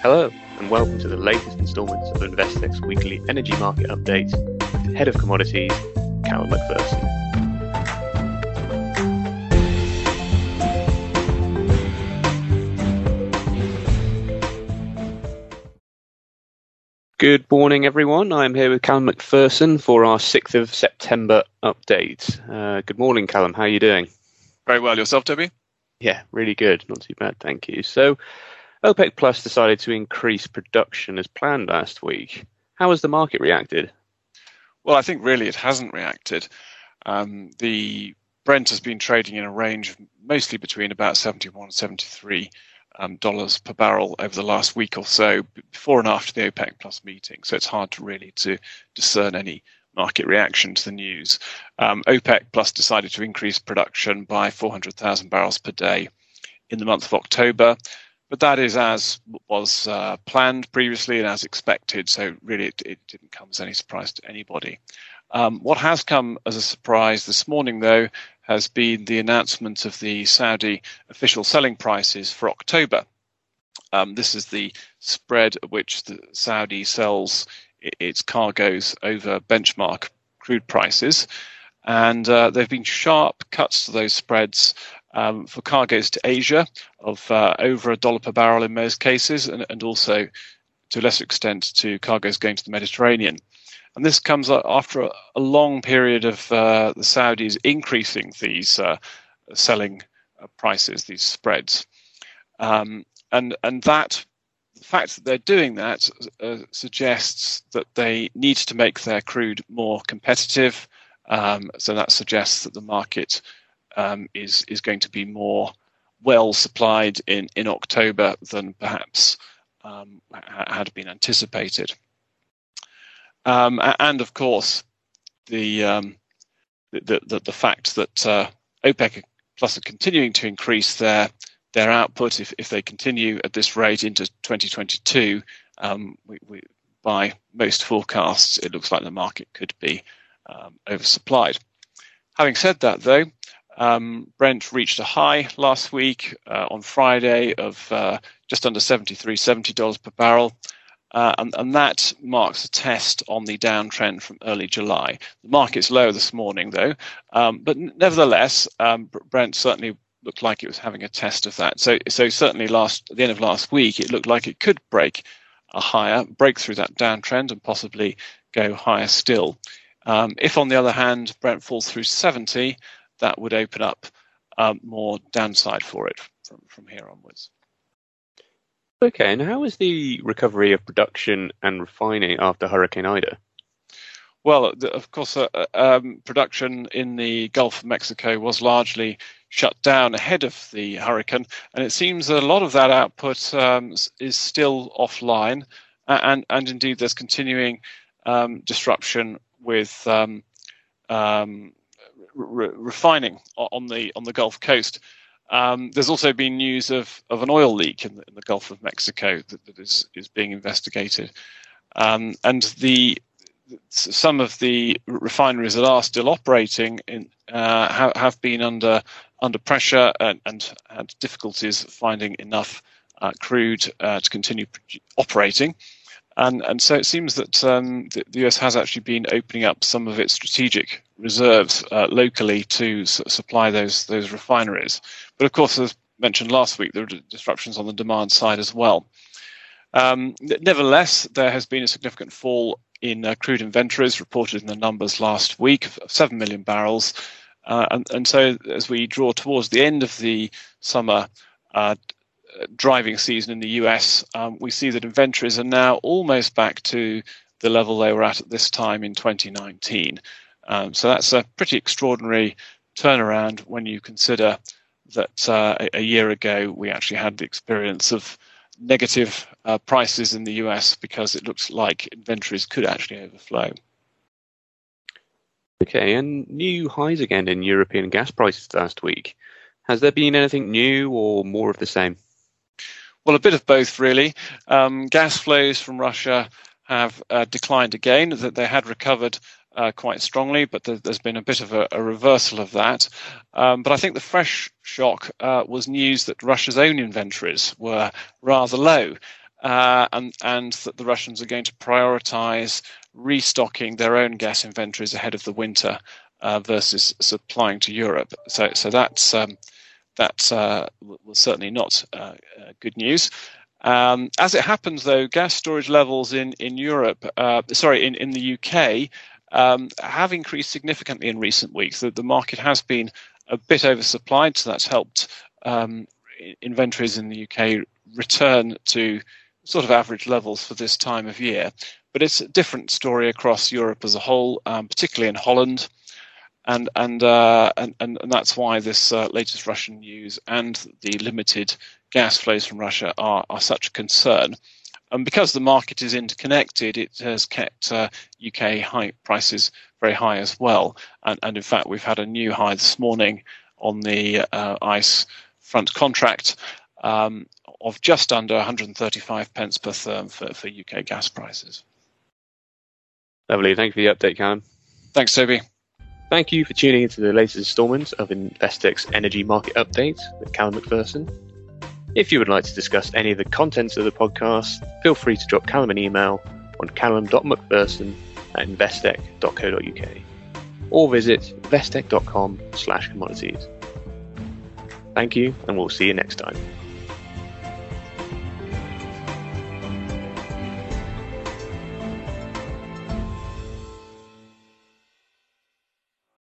Hello, and welcome to the latest instalment of Investec's weekly energy market update with Head of Commodities, Callum McPherson. Good morning, everyone. I'm here with Callum McPherson for our 6th of September update. Uh, good morning, Callum. How are you doing? Very well. Yourself, Toby? Yeah, really good. Not too bad, thank you. So, OPEC Plus decided to increase production as planned last week. How has the market reacted? Well, I think really it hasn't reacted. Um, the Brent has been trading in a range mostly between about 71 and 73 um, dollars per barrel over the last week or so, before and after the OPEC Plus meeting. So it's hard to really to discern any market reaction to the news. Um, OPEC Plus decided to increase production by 400,000 barrels per day in the month of October. But that is as was uh, planned previously and as expected. So really, it, it, didn't come as any surprise to anybody. Um, what has come as a surprise this morning, though, has been the announcement of the Saudi official selling prices for October. Um, this is the spread at which the Saudi sells its cargoes over benchmark crude prices. And uh, there have been sharp cuts to those spreads um, for cargoes to Asia of uh, over a dollar per barrel in most cases, and, and, also to a lesser extent to cargoes going to the Mediterranean. And this comes after a, a long period of uh, the Saudis increasing these uh, selling uh, prices, these spreads. Um, and, and that the fact that they're doing that uh, suggests that they need to make their crude more competitive. Um, so that suggests that the market um, is is going to be more well supplied in in October than perhaps um, had been anticipated. Um, and of course, the, um, the, the, the fact that uh, OPEC Plus are continuing to increase their their output if, if they continue at this rate into 2022, um, we, we, by most forecasts, it looks like the market could be um, oversupplied. Having said that, though, um, Brent reached a high last week uh, on Friday of uh, just under 73 $70 per barrel. Uh, and, and, that marks a test on the downtrend from early July. The market's low this morning, though, um, but nevertheless, um, Brent certainly looked like it was having a test of that. So, so certainly last at the end of last week, it looked like it could break a higher, break through that downtrend, and possibly go higher still. Um, if, on the other hand, Brent falls through 70, that would open up um, more downside for it from, from here onwards. Okay, and how is the recovery of production and refining after Hurricane Ida? Well, of course, uh, uh, um, production in the Gulf of Mexico was largely shut down ahead of the hurricane, and it seems that a lot of that output um, is still offline, and and indeed there's continuing um, disruption with um, um, re- refining on the on the Gulf Coast. Um, there's also been news of, of an oil leak in the, in the Gulf of Mexico that, that is is being investigated, um, and the some of the refineries that are still operating in, uh, have, have been under under pressure and, and had difficulties finding enough uh, crude uh, to continue operating. And, and so it seems that um, the, the, US has actually been opening up some of its strategic reserves uh, locally to s- supply those those refineries. But of course, as mentioned last week, there are disruptions on the demand side as well. Um, nevertheless, there has been a significant fall in uh, crude inventories reported in the numbers last week of 7 million barrels. Uh, and, and, so, as we draw towards the end of the summer uh, driving season in the US, um, we see that inventories are now almost back to the level they were at at this time in 2019. Um, so that's a pretty extraordinary turnaround when you consider that uh, a, year ago we actually had the experience of negative uh, prices in the US because it looks like inventories could actually overflow. Okay, and new highs again in European gas prices last week. Has there been anything new or more of the same? Well, a bit of both, really. Um, gas flows from Russia have uh, declined again. That they had recovered uh, quite strongly, but there, has been a bit of a, a reversal of that. Um, but I think the fresh shock uh, was news that Russia's own inventories were rather low. uh, and and that the Russians are going to prioritise restocking their own gas inventories ahead of the winter uh, versus supplying to Europe. So so that's um, that uh, was certainly not uh, uh, good news. Um, as it happens, though, gas storage levels in in Europe, uh, sorry, in in the UK, um, have increased significantly in recent weeks. The, the, market has been a bit oversupplied, so that's helped um, inventories in the UK return to sort of average levels for this time of year. But it's a different story across Europe as a whole, um, particularly in Holland. And and, uh, and and that's why this uh, latest Russian news and the limited gas flows from Russia are, are such a concern. And because the market is interconnected, it has kept uh, UK high prices very high as well. And, and, in fact, we've had a new high this morning on the uh, ICE front contract um, of just under 135 pence per therm for, for UK gas prices. Lovely. Thank you for the update, Callum. Thanks, Toby. Thank you for tuning into the latest instalment of Investec's Energy Market Update with Callum McPherson. If you would like to discuss any of the contents of the podcast, feel free to drop Callum an email on callum.mcpherson at investec.co.uk or visit investec.com slash commodities. Thank you, and we'll see you next time.